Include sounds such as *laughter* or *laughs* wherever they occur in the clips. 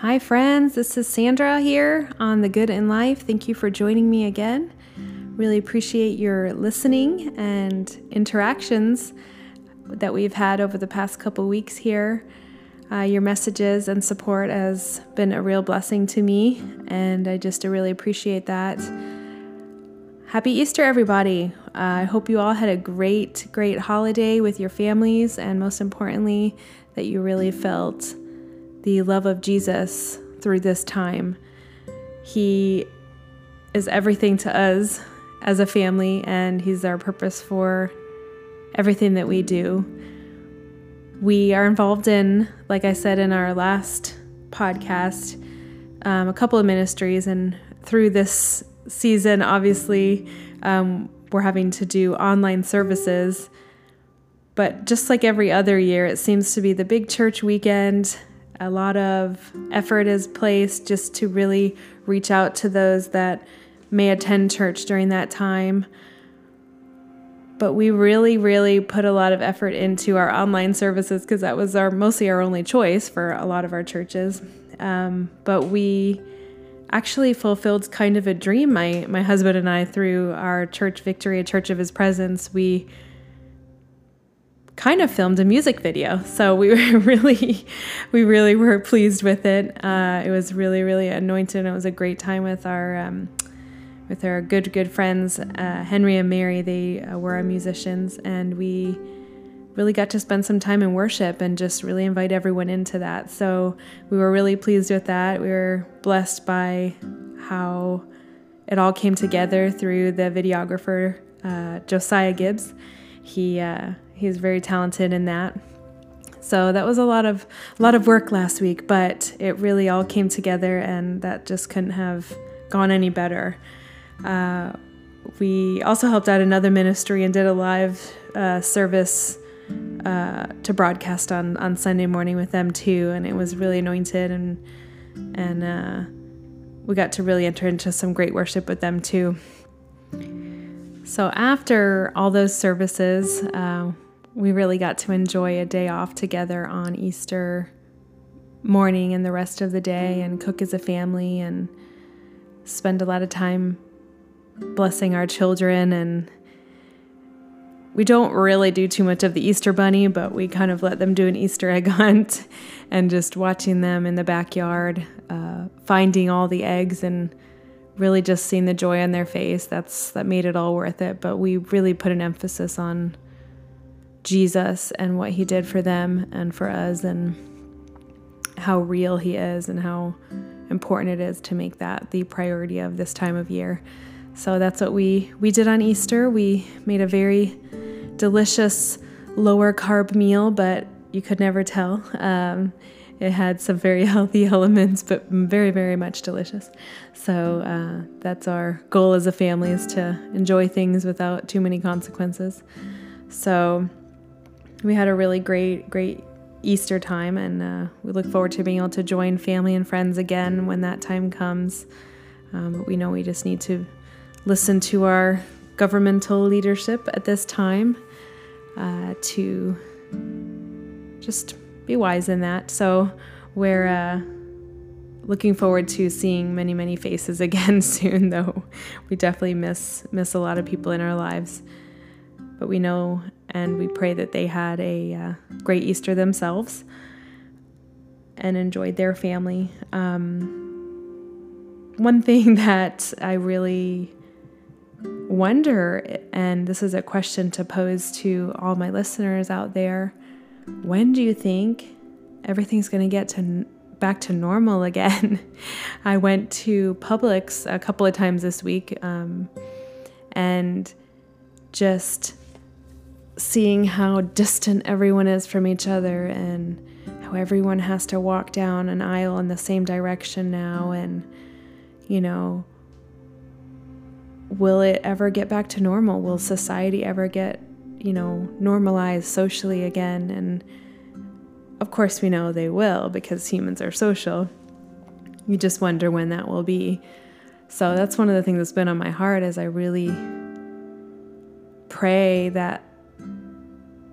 Hi, friends. This is Sandra here on The Good in Life. Thank you for joining me again. Really appreciate your listening and interactions that we've had over the past couple weeks here. Uh, your messages and support has been a real blessing to me, and I just really appreciate that. Happy Easter, everybody. Uh, I hope you all had a great, great holiday with your families, and most importantly, that you really felt the love of Jesus through this time. He is everything to us as a family, and He's our purpose for everything that we do. We are involved in, like I said in our last podcast, um, a couple of ministries, and through this season, obviously, um, we're having to do online services. But just like every other year, it seems to be the big church weekend. A lot of effort is placed just to really reach out to those that may attend church during that time. But we really, really put a lot of effort into our online services because that was our mostly our only choice for a lot of our churches. Um, but we actually fulfilled kind of a dream my my husband and I through our church victory a church of his presence we kind of filmed a music video so we were *laughs* really we really were pleased with it uh, it was really really anointed it was a great time with our um, with our good good friends uh, Henry and Mary they uh, were our musicians and we really got to spend some time in worship and just really invite everyone into that. So we were really pleased with that. We were blessed by how it all came together through the videographer uh, Josiah Gibbs. He uh, he's very talented in that. So that was a lot of a lot of work last week, but it really all came together, and that just couldn't have gone any better. Uh, we also helped out another ministry and did a live uh, service uh, to broadcast on on Sunday morning with them too, and it was really anointed and and uh, we got to really enter into some great worship with them too. So after all those services, uh, we really got to enjoy a day off together on Easter morning and the rest of the day, and cook as a family and spend a lot of time blessing our children. And we don't really do too much of the Easter bunny, but we kind of let them do an Easter egg *laughs* hunt and just watching them in the backyard, uh, finding all the eggs and really just seeing the joy on their face. That's that made it all worth it. But we really put an emphasis on Jesus and what he did for them and for us and how real he is and how important it is to make that the priority of this time of year. So that's what we we did on Easter. We made a very delicious lower carb meal, but you could never tell. Um, it had some very *laughs* healthy elements, but very, very much delicious. So uh, that's our goal as a family is to enjoy things without too many consequences. So we had a really great, great Easter time, and uh, we look forward to being able to join family and friends again when that time comes. Um, but we know we just need to listen to our governmental leadership at this time uh, to just be wise in that. So we're uh, looking forward to seeing many, many faces *laughs* again soon, though we definitely miss miss a lot of people in our lives. But we know and we pray that they had a uh, great Easter themselves and enjoyed their family. Um, one thing *laughs* that I really wonder, and this is a question to pose to all my listeners out there when do you think everything's going to get to back to normal *laughs* again? I went to Publix a couple of times this week um, and just seeing how distant everyone is from each other and how everyone has to walk down an aisle in the same direction now and you know will it ever get back to normal? Will society ever get, you know, normalize socially again? And of course, we know they will because humans are social. You just wonder when that will be. So that's one of the things that's been on my heart as I really pray that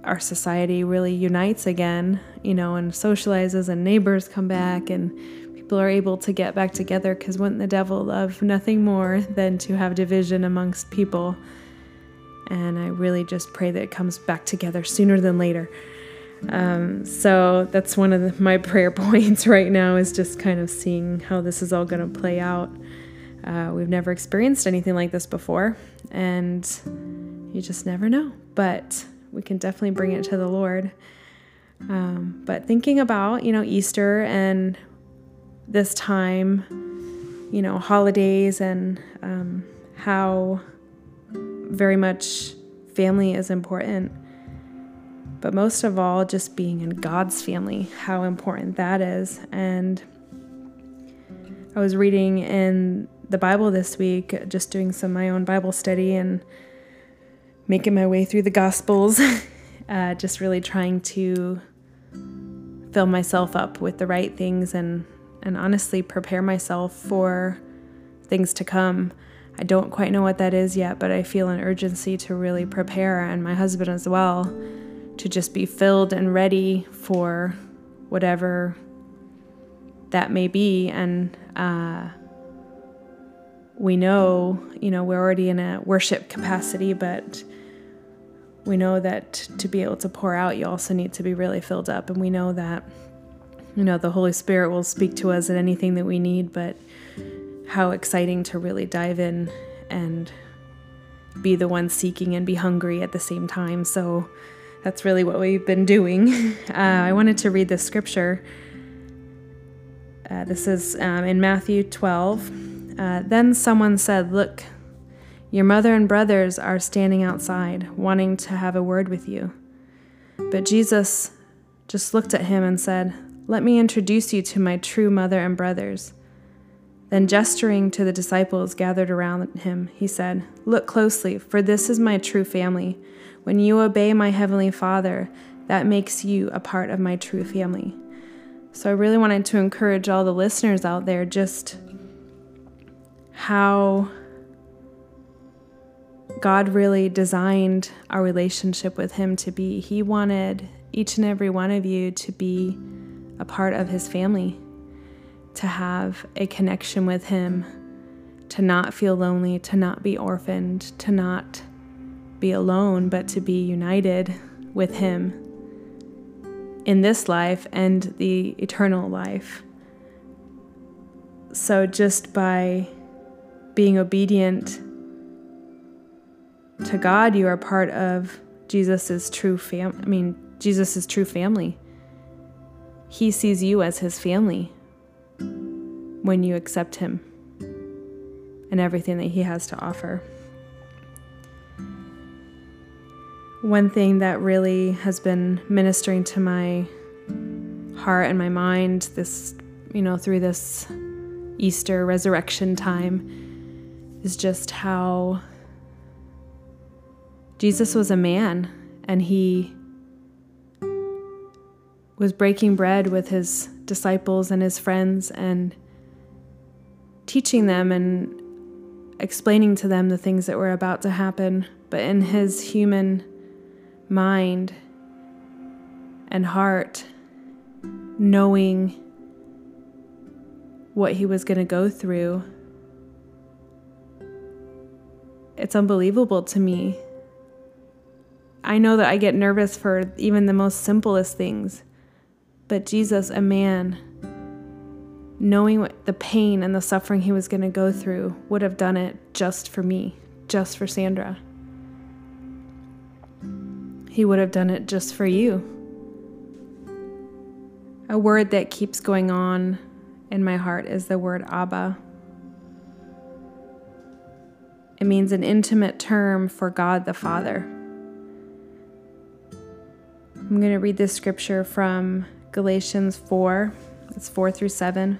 our society really unites again, you know, and socializes and neighbors come back and people are able to get back together because wouldn't the devil love nothing more than to have division amongst people? And I really just pray that it comes back together sooner than later. Um, so that's one of the, *laughs* my prayer *laughs* points right now is just kind of seeing how this is all going to play out. Uh, we've never experienced anything like this before, and you just never know. But we can definitely bring it to the Lord. Um, but thinking about, you know, Easter and this time, you know, holidays and um, how very much family is important. But most of all, just being in God's family, how important that is. And I was reading in the Bible this week, just doing some my own Bible study and making my way through the Gospels, *laughs* uh, just really trying to fill myself up with the right things and and honestly prepare myself for things to come. I don't quite know what that is yet, but I feel an urgency to really prepare, and my husband as well, to just be filled and ready for whatever that may be. And uh, we know, you know, we're already in a worship capacity, but we know that to be able to pour out, you also need to be really filled up. And we know that, you know, the Holy Spirit will speak to us in anything that we need, but how exciting to really dive in and be the one seeking and be hungry at the same time. So that's really what we've been doing. *laughs* Uh, I wanted to read this scripture. Uh, this is um, in Matthew 12. Uh, then someone said, Look, your mother and brothers are standing outside, wanting to have a word with you. But Jesus just looked at him and said, Let me introduce you to my true mother and brothers. Then, gesturing to the disciples gathered around him, he said, Look closely, for this is my true family. When you obey my heavenly Father, that makes you a part of my true family. So, I really wanted to encourage all the listeners out there just how God really designed our relationship with Him to be. He wanted each and every one of you to be a part of His family, to have a connection with Him, to not feel lonely, to not be orphaned, to not be alone, but to be united with Him in this life and the eternal life. So, just by being obedient to God, you are part of Jesus's true fam. I mean, Jesus's true family. He sees you as his family when you accept him and everything that he has to offer. One thing that really has been ministering to my heart and my mind this, you know, through this Easter resurrection time is just how Jesus was a man and he was breaking bread with his disciples and his friends and teaching them and explaining to them the things that were about to happen. But in his human mind and heart, knowing what he was going to go through, it's unbelievable to me I know that I get nervous for even the most simplest things. But Jesus, a man, knowing what the pain and the suffering he was going to go through, would have done it just for me, just for Sandra. He would have done it just for you. A word that keeps going on in my heart is the word Abba. It means an intimate term for God the Father. I'm going to read this scripture from Galatians 4. It's 4 through 7.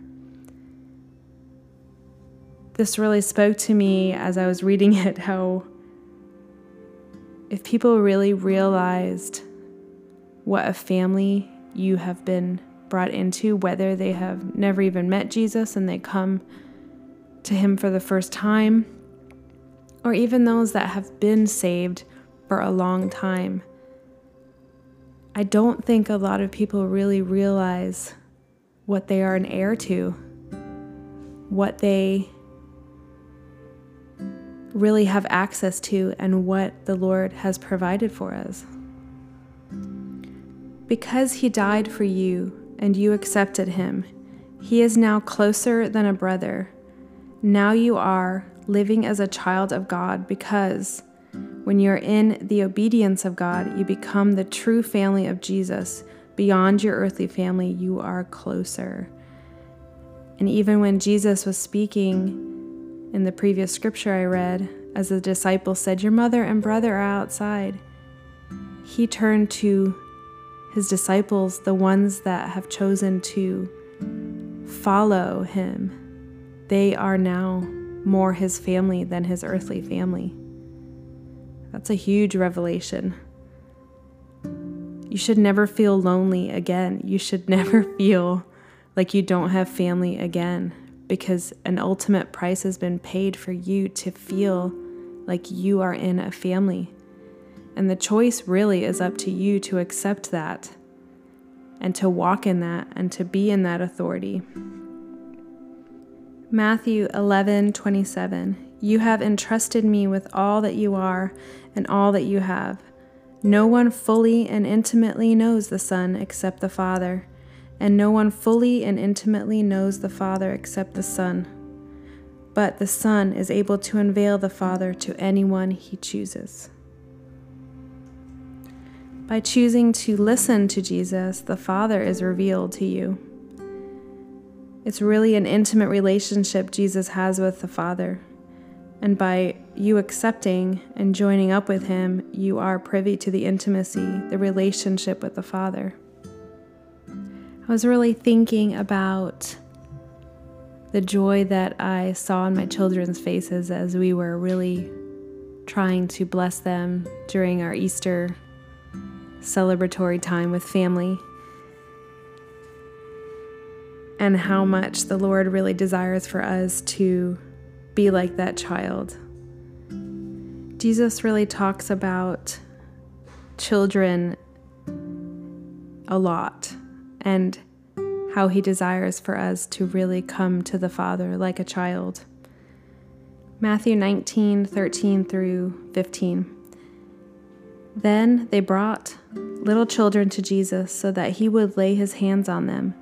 This really spoke to me as I was reading *laughs* it how if people really realized what a family you have been brought into, whether they have never even met Jesus and they come to Him for the first time, or even those that have been saved for a long time. I don't think a lot of people really realize what they are an heir to, what they really have access to, and what the Lord has provided for us. Because He died for you and you accepted Him, He is now closer than a brother. Now you are living as a child of God because when you're in the obedience of God, you become the true family of Jesus. Beyond your earthly family, you are closer. And even when Jesus was speaking in the previous scripture I read, as the disciple said, Your mother and brother are outside, he turned to his disciples, the ones that have chosen to follow him. They are now more his family than his earthly family. That's a huge revelation. You should never feel lonely again. You should *laughs* never feel like you don't have family again because an ultimate price has been paid for you to feel like you are in a family. And the choice really is up to you to accept that and to walk in that and to be in that authority. Matthew 11:27 You have entrusted me with all that you are and all that you have. No one fully and intimately knows the Son except the Father, and no one fully and intimately knows the Father except the Son. But the Son is able to unveil the Father to anyone he chooses. By choosing to listen to Jesus, the Father is revealed to you. It's really an intimate relationship Jesus has with the Father. And by you accepting and joining up with Him, you are privy to the intimacy, the relationship with the Father. I was really thinking about the joy that I saw in my children's faces as we were really trying to bless them during our Easter celebratory time with family and how much the Lord really desires for us to be like that child. Jesus really talks about children a lot and how he desires for us to really come to the Father like a child. Matthew 19, 13 through 15. Then they brought little children to Jesus so that he would lay his hands on them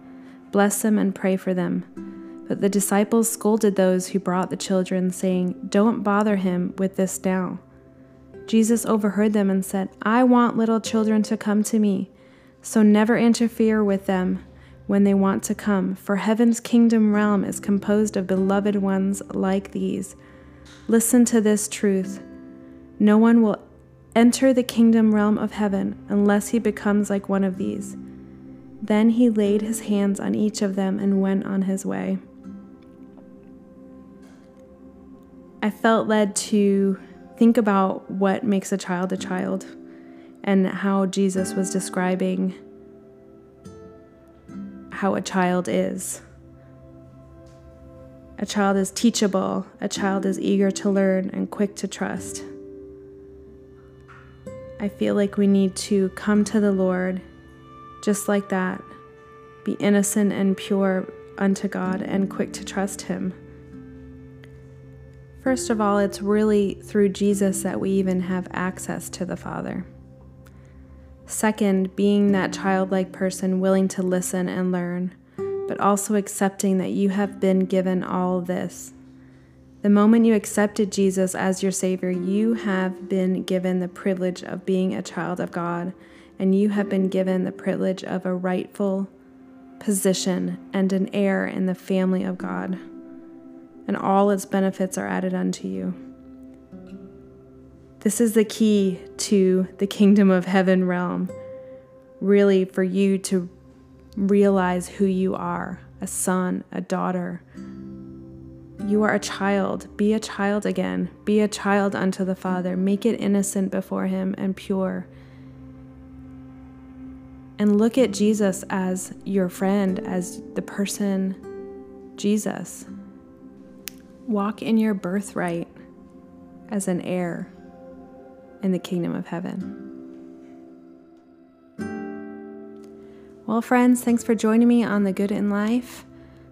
bless them, and pray for them. But the disciples scolded those who brought the children, saying, Don't bother him with this now. Jesus overheard them and said, I want little children to come to me, so never interfere with them when they want to come, for heaven's kingdom realm is composed of beloved ones like these. Listen to this truth no one will enter the kingdom realm of heaven unless he becomes like one of these. Then he laid his hands on each of them and went on his way. I felt led to think about what makes a child a child and how Jesus was describing how a child is. A child is teachable, a child is eager to learn and quick to trust. I feel like we need to come to the Lord just like that, be innocent and pure unto God and quick to trust Him. First of all, it's really through Jesus that we even have access to the Father. Second, being that childlike person willing to listen and learn, but also accepting that you have been given all this. The moment you accepted Jesus as your Savior, you have been given the privilege of being a child of God and you have been given the privilege of a rightful position and an heir in the family of God, and all its benefits are added unto you. This is the key to the kingdom of heaven realm, really, for you to realize who you are a son, a daughter, You are a child. Be a child again. Be a child unto the Father. Make it innocent before Him and pure. And look at Jesus as your friend, as the person Jesus. Walk in your birthright as an heir in the kingdom of heaven. Well, friends, thanks for joining me on The Good in Life.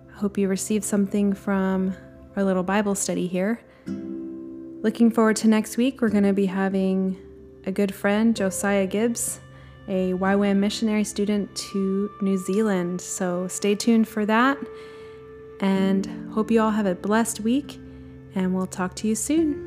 I hope you received something from our little Bible study here. Looking forward to next week. We're going to be having a good friend, Josiah Gibbs, a YWAM missionary student to New Zealand. So stay tuned for that. And hope you all have a blessed week, and we'll talk to you soon.